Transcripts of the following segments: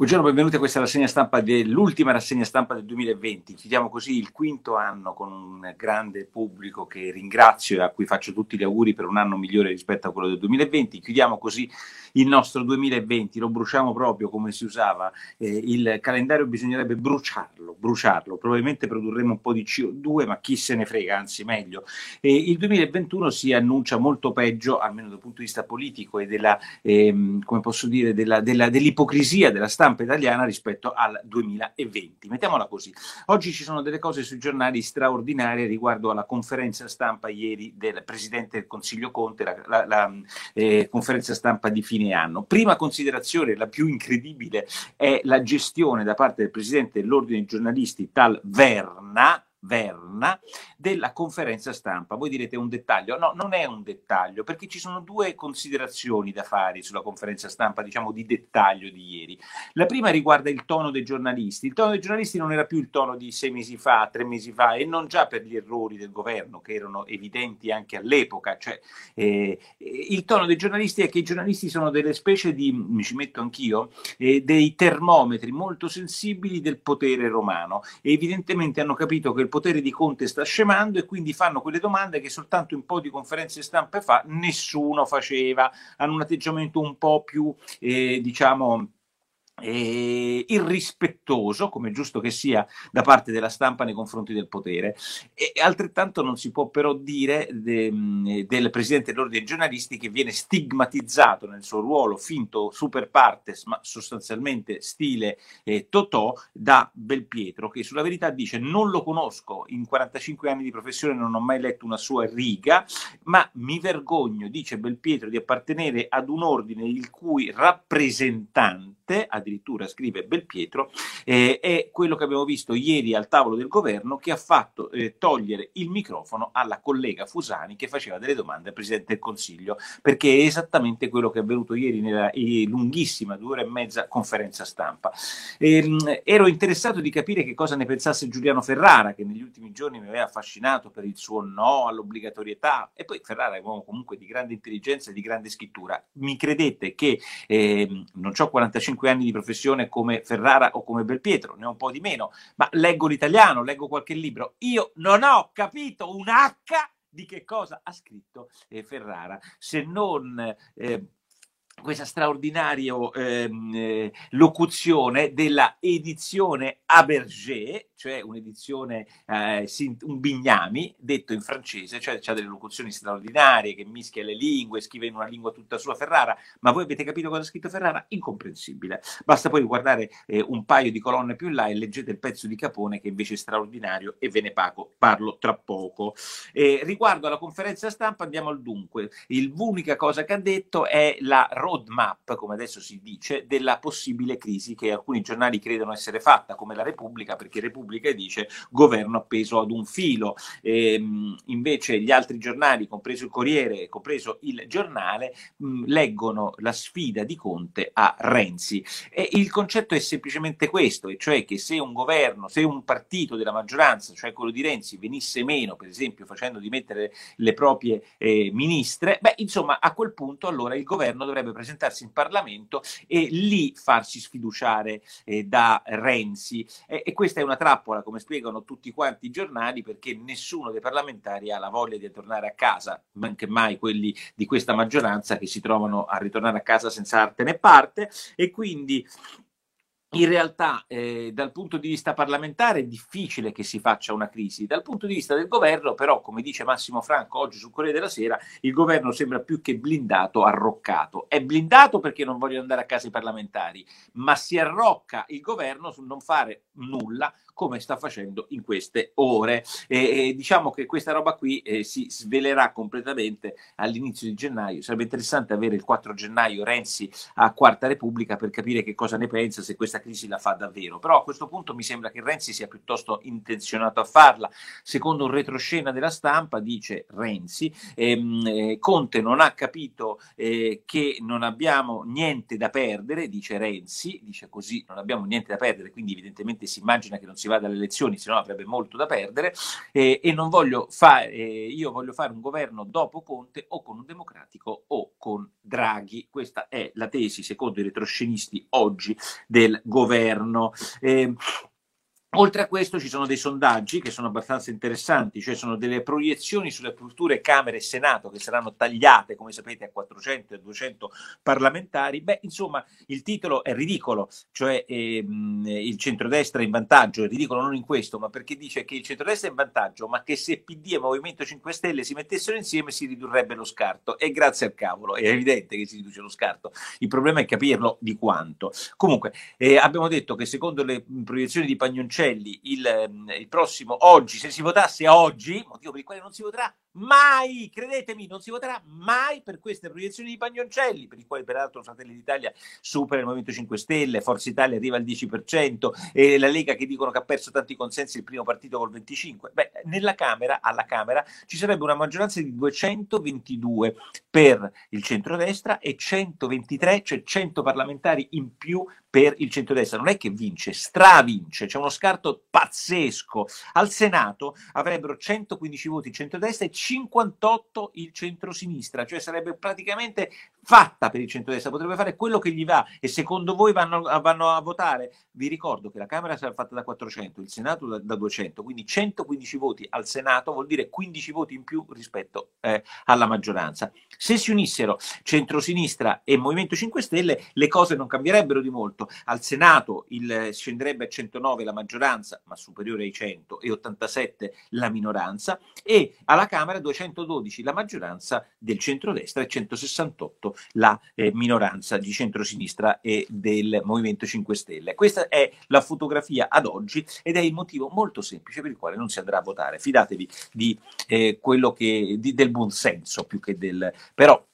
Buongiorno, benvenuti a questa rassegna stampa dell'ultima rassegna stampa del 2020. Chiudiamo così il quinto anno con un grande pubblico che ringrazio e a cui faccio tutti gli auguri per un anno migliore rispetto a quello del 2020. Chiudiamo così il nostro 2020, lo bruciamo proprio come si usava. Eh, il calendario bisognerebbe bruciarlo, bruciarlo. Probabilmente produrremo un po' di CO2, ma chi se ne frega, anzi meglio. Eh, il 2021 si annuncia molto peggio, almeno dal punto di vista politico e della, ehm, come posso dire, della, della, dell'ipocrisia della stampa stampa italiana rispetto al 2020. Mettiamola così. Oggi ci sono delle cose sui giornali straordinarie riguardo alla conferenza stampa ieri del Presidente del Consiglio Conte, la, la, la eh, conferenza stampa di fine anno. Prima considerazione, la più incredibile, è la gestione da parte del Presidente dell'Ordine dei giornalisti, tal Verna, Verna della conferenza stampa. Voi direte un dettaglio? No, non è un dettaglio, perché ci sono due considerazioni da fare sulla conferenza stampa, diciamo di dettaglio di ieri. La prima riguarda il tono dei giornalisti. Il tono dei giornalisti non era più il tono di sei mesi fa, tre mesi fa, e non già per gli errori del governo, che erano evidenti anche all'epoca. Cioè, eh, il tono dei giornalisti è che i giornalisti sono delle specie di, mi ci metto anch'io, eh, dei termometri molto sensibili del potere romano. E evidentemente hanno capito che il potere di Conte sta scemando e quindi fanno quelle domande che soltanto un po' di conferenze stampe fa nessuno faceva, hanno un atteggiamento un po' più, eh, diciamo, eh, irrispettoso, come giusto che sia, da parte della stampa nei confronti del potere. E altrettanto non si può però dire de, del presidente dell'ordine dei giornalisti che viene stigmatizzato nel suo ruolo finto super partes, ma sostanzialmente stile eh, Totò, da Belpietro, che sulla verità dice non lo conosco, in 45 anni di professione non ho mai letto una sua riga, ma mi vergogno, dice Belpietro, di appartenere ad un ordine il cui rappresentante, addirittura scrive Belpietro, eh, è quello che abbiamo visto ieri al tavolo del governo che ha fatto eh, togliere il microfono alla collega Fusani che faceva delle domande al Presidente del Consiglio, perché è esattamente quello che è avvenuto ieri nella lunghissima, due ore e mezza conferenza stampa. Eh, ero interessato di capire che cosa ne pensasse Giuliano Ferrara, che negli ultimi giorni mi aveva affascinato per il suo no all'obbligatorietà, e poi Ferrara è un uomo comunque di grande intelligenza e di grande scrittura. Mi credete che ehm, non ho 45 anni di professione come Ferrara o come Belpietro, ne ho un po' di meno, ma leggo l'italiano, leggo qualche libro. Io non ho capito un H di che cosa ha scritto eh, Ferrara, se non... Eh, questa straordinaria ehm, eh, locuzione della edizione Aberger, cioè un'edizione, eh, un bignami, detto in francese, cioè ha delle locuzioni straordinarie, che mischia le lingue, scrive in una lingua tutta sua Ferrara, ma voi avete capito cosa ha scritto Ferrara? Incomprensibile. Basta poi guardare eh, un paio di colonne più in là e leggete il pezzo di Capone che invece è straordinario e ve ne pago, parlo tra poco. riguardo alla conferenza stampa andiamo al dunque. l'unica cosa che ha detto è la roadmap, come adesso si dice, della possibile crisi che alcuni giornali credono essere fatta, come la Repubblica, perché Repubblica dice governo appeso ad un filo. E, ehm, invece gli altri giornali, compreso il Corriere, compreso il Giornale, mh, leggono la sfida di Conte a Renzi. E il concetto è semplicemente questo, e cioè che se un governo, se un partito della maggioranza, cioè quello di Renzi, venisse meno, per esempio facendo dimettere le proprie eh, ministre, beh, insomma, a quel punto allora il governo dovrebbe presentarsi in Parlamento e lì farsi sfiduciare eh, da Renzi. E, e questa è una trappola trappola, come spiegano tutti quanti i giornali, perché nessuno dei parlamentari ha la voglia di tornare a casa, anche mai quelli di questa maggioranza che si trovano a ritornare a casa senza arte né parte, e quindi in realtà eh, dal punto di vista parlamentare è difficile che si faccia una crisi, dal punto di vista del governo però, come dice Massimo Franco oggi sul Corriere della Sera, il governo sembra più che blindato, arroccato. È blindato perché non vogliono andare a casa i parlamentari, ma si arrocca il governo sul non fare nulla come sta facendo in queste ore. E, e diciamo che questa roba qui eh, si svelerà completamente all'inizio di gennaio. Sarebbe interessante avere il 4 gennaio Renzi a Quarta Repubblica per capire che cosa ne pensa, se questa crisi la fa davvero. Però a questo punto mi sembra che Renzi sia piuttosto intenzionato a farla. Secondo un retroscena della stampa, dice Renzi, ehm, eh, Conte non ha capito eh, che non abbiamo niente da perdere, dice Renzi, dice così, non abbiamo niente da perdere, quindi evidentemente si immagina che non si vada alle elezioni, se no avrebbe molto da perdere, eh, e non voglio fare, eh, io voglio fare un governo dopo Conte o con un democratico o con Draghi. Questa è la tesi, secondo i retroscenisti oggi, del governo. Eh, Oltre a questo ci sono dei sondaggi che sono abbastanza interessanti, cioè sono delle proiezioni sulle future Camere e Senato che saranno tagliate, come sapete, a 400 e 200 parlamentari. Beh, insomma, il titolo è ridicolo, cioè ehm, il centrodestra è in vantaggio, è ridicolo non in questo, ma perché dice che il centrodestra è in vantaggio, ma che se PD e Movimento 5 Stelle si mettessero insieme si ridurrebbe lo scarto. E grazie al cavolo, è evidente che si riduce lo scarto. Il problema è capirlo di quanto. Comunque, eh, abbiamo detto che secondo le proiezioni di Pagnoncelli, Marcelli il, ehm, il, prossimo oggi, se si votasse oggi, motivo per il quale non si voterà mai, credetemi, non si voterà mai per queste proiezioni di Pagnoncelli, per il quale peraltro Fratelli d'Italia supera il Movimento 5 Stelle, Forza Italia arriva al 10% e la Lega che dicono che ha perso tanti consensi il primo partito col 25%. Beh, nella Camera, alla Camera, ci sarebbe una maggioranza di 222 per il centrodestra e 123, cioè 100 parlamentari in più per il centrodestra. Non è che vince, stravince, c'è uno scarto pazzesco. Al Senato avrebbero 115 voti il centrodestra e 58 il centrosinistra, cioè sarebbe praticamente fatta per il centrodestra, potrebbe fare quello che gli va e secondo voi vanno, vanno, a votare? Vi ricordo che la Camera sarà fatta da 400, il Senato da, da 200, quindi 115 voti al Senato vuol dire 15 voti in più rispetto eh, alla maggioranza. Se si unissero centrosinistra e Movimento 5 Stelle le cose non cambierebbero di molto. Al Senato il, scenderebbe a 109 la maggioranza, ma superiore ai 100, e 87 la minoranza, e alla Camera 212 la maggioranza del centrodestra e 168 la eh, minoranza di centrosinistra e del Movimento 5 Stelle. Questa è la fotografia ad oggi ed è il motivo molto semplice per il quale non si andrà a votare. Fidatevi di eh, che di, del buonsenso più che del però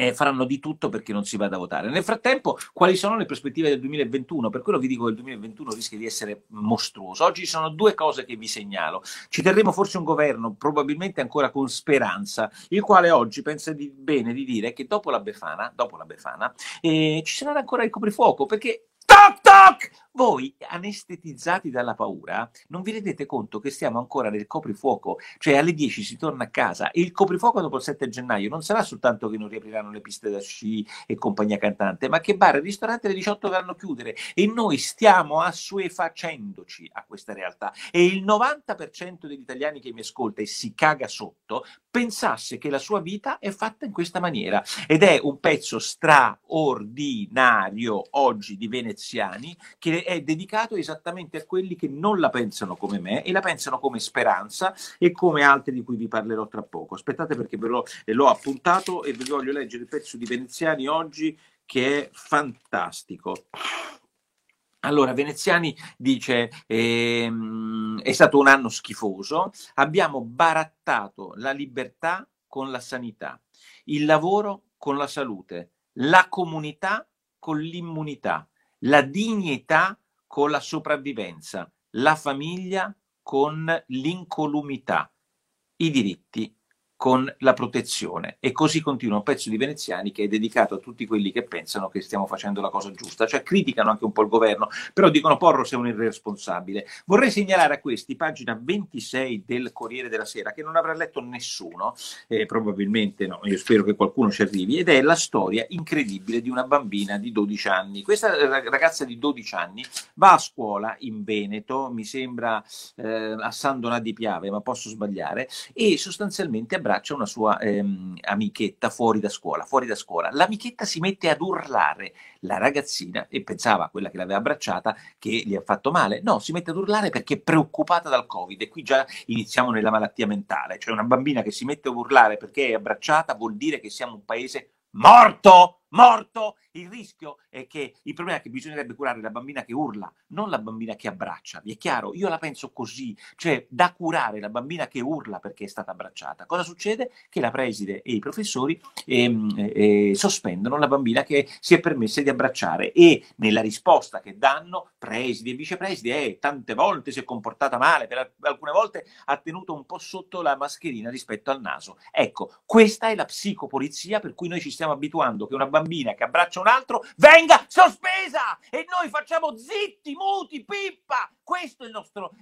eh, faranno di tutto perché non si vada a votare. Nel frattempo, quali sono le prospettive del 2021? Per quello vi dico che il 2021 rischia di essere mostruoso. Oggi ci sono due cose che vi segnalo. Ci terremo forse un governo, probabilmente ancora con speranza, il quale oggi pensa di, bene di dire che dopo la Befana, dopo la Befana eh, ci sarà ancora il coprifuoco, perché toc toc voi, anestetizzati dalla paura, non vi rendete conto che stiamo ancora nel coprifuoco, cioè alle 10 si torna a casa e il coprifuoco dopo il 7 gennaio non sarà soltanto che non riapriranno le piste da sci e compagnia cantante, ma che bar e ristoranti alle 18 dovranno chiudere. E noi stiamo assuefacendoci a questa realtà. E il 90% degli italiani che mi ascolta e si caga sotto pensasse che la sua vita è fatta in questa maniera. Ed è un pezzo straordinario oggi di veneziani che è dedicato esattamente a quelli che non la pensano come me e la pensano come speranza e come altri di cui vi parlerò tra poco. Aspettate perché ve l'ho, l'ho appuntato e vi voglio leggere il pezzo di Veneziani oggi che è fantastico. Allora, Veneziani dice: ehm, È stato un anno schifoso. Abbiamo barattato la libertà con la sanità, il lavoro con la salute, la comunità con l'immunità la dignità con la sopravvivenza, la famiglia con l'incolumità, i diritti con la protezione. E così continua un pezzo di veneziani che è dedicato a tutti quelli che pensano che stiamo facendo la cosa giusta, cioè criticano anche un po' il governo, però dicono Porro sei un irresponsabile. Vorrei segnalare a questi, pagina 26 del Corriere della Sera, che non avrà letto nessuno, eh, probabilmente no, io spero che qualcuno ci arrivi, ed è la storia incredibile di una bambina di 12 anni. Questa ragazza di 12 anni va a scuola in Veneto, mi sembra eh, a San Donà di Piave, ma posso sbagliare, e sostanzialmente abbraccia abbraccia una sua ehm, amichetta fuori da scuola, fuori da scuola. L'amichetta si mette ad urlare, la ragazzina, e pensava, quella che l'aveva abbracciata, che gli ha fatto male. No, si mette ad urlare perché è preoccupata dal Covid e qui già iniziamo nella malattia mentale. Cioè una bambina che si mette a urlare perché è abbracciata vuol dire che siamo un paese morto, morto. Il rischio è che il problema è che bisognerebbe curare la bambina che urla, non la bambina che abbraccia. Vi è chiaro? Io la penso così, cioè da curare la bambina che urla perché è stata abbracciata. Cosa succede? Che la preside e i professori ehm, eh, sospendono la bambina che si è permessa di abbracciare e nella risposta che danno presidi e vicepresidi, eh, tante volte si è comportata male, per alcune volte ha tenuto un po' sotto la mascherina rispetto al naso. Ecco, questa è la psicopolizia per cui noi ci stiamo abituando che una bambina bambina che abbraccia un altro venga sospesa e noi facciamo zitti, muti, pippa. Questa è,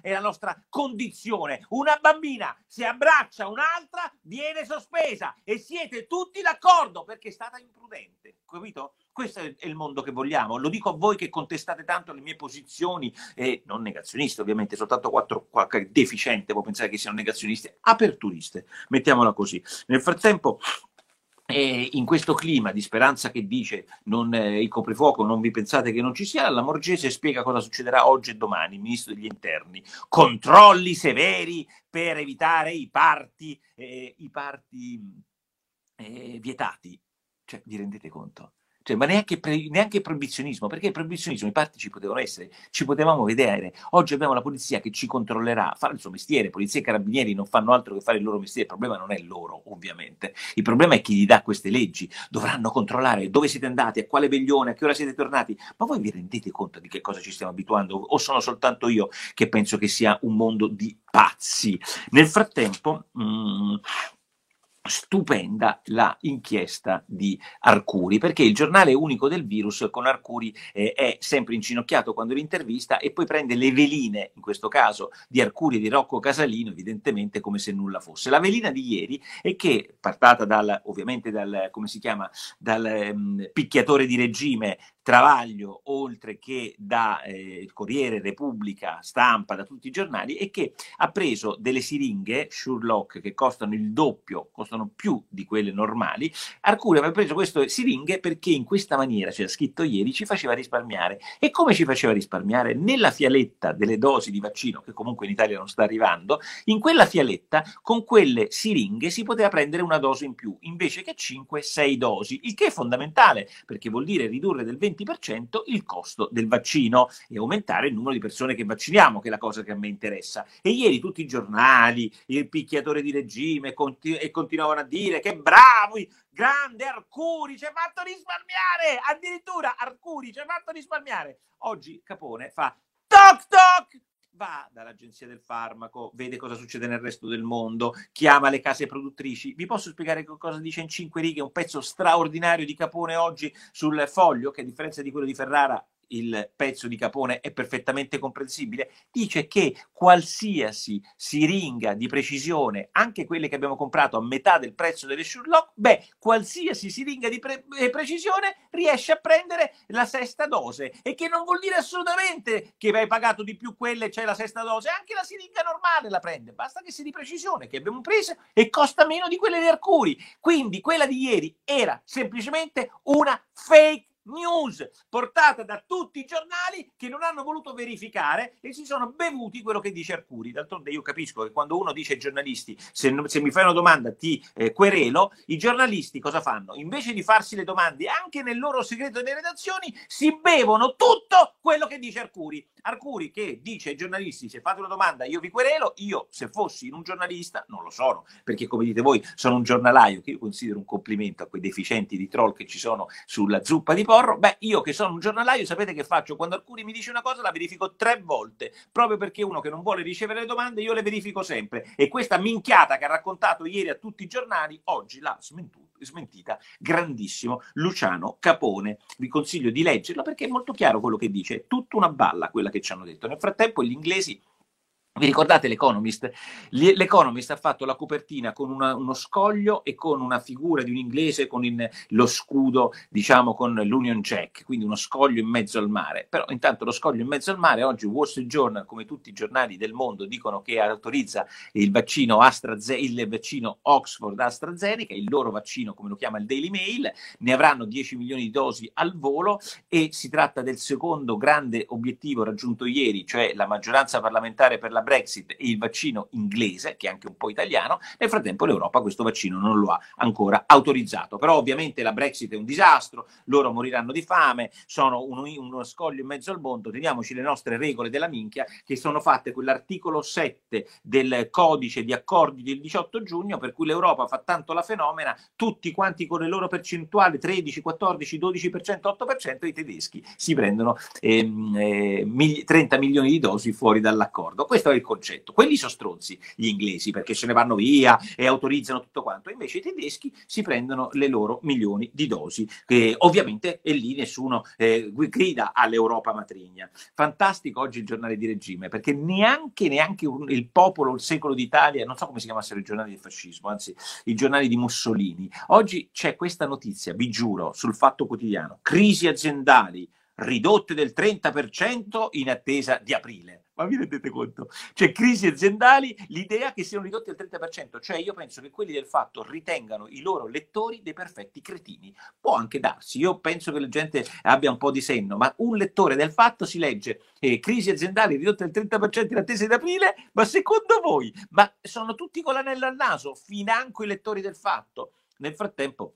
è la nostra condizione. Una bambina se abbraccia un'altra viene sospesa e siete tutti d'accordo perché è stata imprudente, capito? Questo è il mondo che vogliamo. Lo dico a voi che contestate tanto le mie posizioni, eh, non negazionisti ovviamente, soltanto quattro, qualche deficiente può pensare che siano negazionisti, aperturiste, mettiamola così. Nel frattempo e in questo clima di speranza che dice non, eh, il coprifuoco non vi pensate che non ci sia, la Morgese spiega cosa succederà oggi e domani, il ministro degli interni. Controlli severi per evitare i parti, eh, i parti eh, vietati. Cioè, vi rendete conto? Cioè, ma neanche, pre, neanche proibizionismo, perché il proibizionismo i parti ci potevano essere, ci potevamo vedere. Oggi abbiamo la polizia che ci controllerà, fa il suo mestiere, polizia e carabinieri non fanno altro che fare il loro mestiere, il problema non è loro, ovviamente. Il problema è chi gli dà queste leggi, dovranno controllare dove siete andati, a quale veglione, a che ora siete tornati. Ma voi vi rendete conto di che cosa ci stiamo abituando? O sono soltanto io che penso che sia un mondo di pazzi? Nel frattempo, mh, mm, stupenda la inchiesta di Arcuri, perché il giornale unico del virus con Arcuri eh, è sempre inginocchiato quando l'intervista e poi prende le veline, in questo caso di Arcuri e di Rocco Casalino, evidentemente come se nulla fosse. La velina di ieri è che, partata dal, ovviamente dal, come si chiama, dal um, picchiatore di regime Travaglio, oltre che da eh, Corriere, Repubblica, Stampa, da tutti i giornali, e che ha preso delle siringhe Sherlock che costano il doppio, costano più di quelle normali. Arcuri aveva preso queste siringhe perché in questa maniera, c'era scritto ieri, ci faceva risparmiare. E come ci faceva risparmiare? Nella fialetta delle dosi di vaccino, che comunque in Italia non sta arrivando, in quella fialetta con quelle siringhe si poteva prendere una dose in più, invece che 5-6 dosi, il che è fondamentale, perché vuol dire ridurre del 20 20% il costo del vaccino e aumentare il numero di persone che vacciniamo, che è la cosa che a me interessa. E ieri tutti i giornali, il picchiatore di regime continu- e continuavano a dire che bravi, grande Arcuri, ci ha fatto risparmiare, addirittura Arcuri ci ha fatto risparmiare. Oggi Capone fa toc toc va dall'agenzia del farmaco, vede cosa succede nel resto del mondo, chiama le case produttrici. Vi posso spiegare cosa dice in cinque righe un pezzo straordinario di Capone oggi sul foglio, che a differenza di quello di Ferrara il pezzo di Capone è perfettamente comprensibile, dice che qualsiasi siringa di precisione, anche quelle che abbiamo comprato a metà del prezzo delle Sherlock, beh, qualsiasi siringa di pre- eh, precisione riesce a prendere la sesta dose e che non vuol dire assolutamente che hai pagato di più quelle e c'è la sesta dose, anche la siringa normale la prende, basta che sia di precisione che abbiamo preso e costa meno di quelle di Arcuri. Quindi quella di ieri era semplicemente una fake news portata da tutti i giornali che non hanno voluto verificare e si sono bevuti quello che dice Arcuri. D'altronde io capisco che quando uno dice ai giornalisti se, se mi fai una domanda ti eh, querelo, i giornalisti cosa fanno? Invece di farsi le domande anche nel loro segreto delle redazioni, si bevono tutto quello che dice Arcuri. Arcuri che dice ai giornalisti se fate una domanda io vi querelo, io se fossi un giornalista non lo sono, perché come dite voi sono un giornalaio che io considero un complimento a quei deficienti di troll che ci sono sulla zuppa di porro, beh io che sono un giornalaio sapete che faccio? Quando Arcuri mi dice una cosa la verifico tre volte, proprio perché uno che non vuole ricevere le domande io le verifico sempre e questa minchiata che ha raccontato ieri a tutti i giornali oggi l'ha smentuta smentita, grandissimo, Luciano Capone. Vi consiglio di leggerlo perché è molto chiaro quello che dice, è tutta una balla quella che ci hanno detto. Nel frattempo gli inglesi vi ricordate l'Economist? L'Economist ha fatto la copertina con una, uno scoglio e con una figura di un inglese con in, lo scudo, diciamo, con l'Union Jack, quindi uno scoglio in mezzo al mare. Però intanto lo scoglio in mezzo al mare, oggi Wall Street Journal, come tutti i giornali del mondo, dicono che autorizza il vaccino, AstraZeneca, il vaccino Oxford AstraZeneca, il loro vaccino, come lo chiama il Daily Mail, ne avranno 10 milioni di dosi al volo e si tratta del secondo grande obiettivo raggiunto ieri, cioè la maggioranza parlamentare per la Brexit e il vaccino inglese, che è anche un po' italiano, nel frattempo l'Europa questo vaccino non lo ha ancora autorizzato. Però ovviamente la Brexit è un disastro, loro moriranno di fame, sono uno, uno scoglio in mezzo al mondo, teniamoci le nostre regole della minchia che sono fatte quell'articolo 7 del codice di accordi del 18 giugno per cui l'Europa fa tanto la fenomena, tutti quanti con le loro percentuali 13, 14, 12%, 8%, i tedeschi si prendono ehm, eh, 30 milioni di dosi fuori dall'accordo. Questo questo è il concetto. Quelli sono stronzi, gli inglesi, perché se ne vanno via e autorizzano tutto quanto. Invece i tedeschi si prendono le loro milioni di dosi, che ovviamente è lì nessuno eh, grida all'Europa matrigna. Fantastico oggi il giornale di regime, perché neanche, neanche un, il popolo, il secolo d'Italia, non so come si chiamassero i giornali del fascismo, anzi i giornali di Mussolini. Oggi c'è questa notizia, vi giuro, sul Fatto Quotidiano, crisi aziendali ridotte del 30% in attesa di aprile. Ma vi rendete conto? Cioè, crisi aziendali, l'idea che siano ridotti al 30%, cioè io penso che quelli del fatto ritengano i loro lettori dei perfetti cretini. Può anche darsi, io penso che la gente abbia un po' di senno, ma un lettore del fatto si legge eh, crisi aziendali ridotte del 30% in attesa di aprile, ma secondo voi, ma sono tutti con l'anello al naso, financo i lettori del fatto. Nel frattempo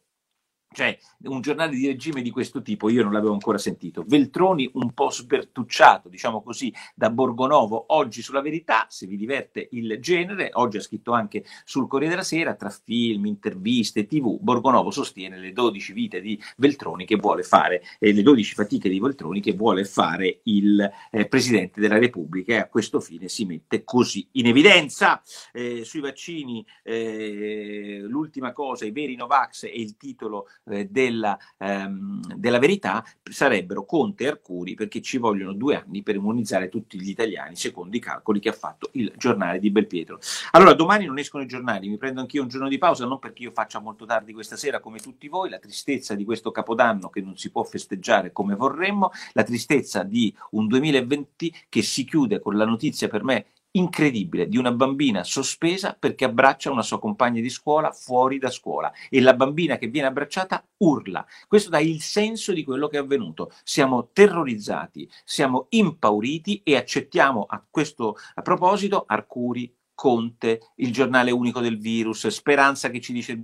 cioè, un giornale di regime di questo tipo io non l'avevo ancora sentito. Veltroni un po' sbertucciato, diciamo così, da Borgonovo, oggi sulla verità, se vi diverte il genere, oggi ha scritto anche sul Corriere della Sera, tra film, interviste, tv, Borgonovo sostiene le 12 vite di Veltroni che vuole fare, eh, le 12 fatiche di Veltroni che vuole fare il eh, Presidente della Repubblica e a questo fine si mette così in evidenza. Eh, sui vaccini, eh, l'ultima cosa, i veri Novax e il titolo eh, della, ehm, della, verità sarebbero Conte e Arcuri perché ci vogliono due anni per immunizzare tutti gli italiani secondo i calcoli che ha fatto il giornale di Belpietro. Allora domani non escono i giornali, mi prendo anch'io un giorno di pausa, non perché io faccia molto tardi questa sera come tutti voi, la tristezza di questo capodanno che non si può festeggiare come vorremmo, la tristezza di un 2020 che si chiude con la notizia per me incredibile di una bambina sospesa perché abbraccia una sua compagna di scuola fuori da scuola e la bambina che viene abbracciata urla. Questo dà il senso di quello che è avvenuto. Siamo terrorizzati, siamo impauriti e accettiamo a questo a proposito Arcuri, Conte, il giornale unico del virus, Speranza che ci dice,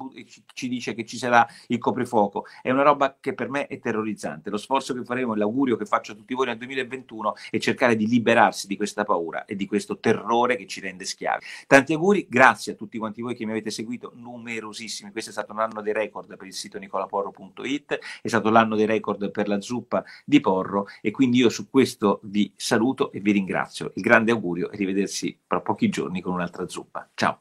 ci dice, che ci sarà il coprifuoco. È una roba che per me è terrorizzante. Lo sforzo che faremo l'augurio che faccio a tutti voi nel 2021 è cercare di liberarsi di questa paura e di questo terrore che ci rende schiavi. Tanti auguri, grazie a tutti quanti voi che mi avete seguito, numerosissimi. Questo è stato un anno dei record per il sito nicolaporro.it, è stato l'anno dei record per la zuppa di Porro e quindi io su questo vi saluto e vi ringrazio. Il grande augurio è rivedersi tra pochi giorni con un'altra zuppa. Ciao!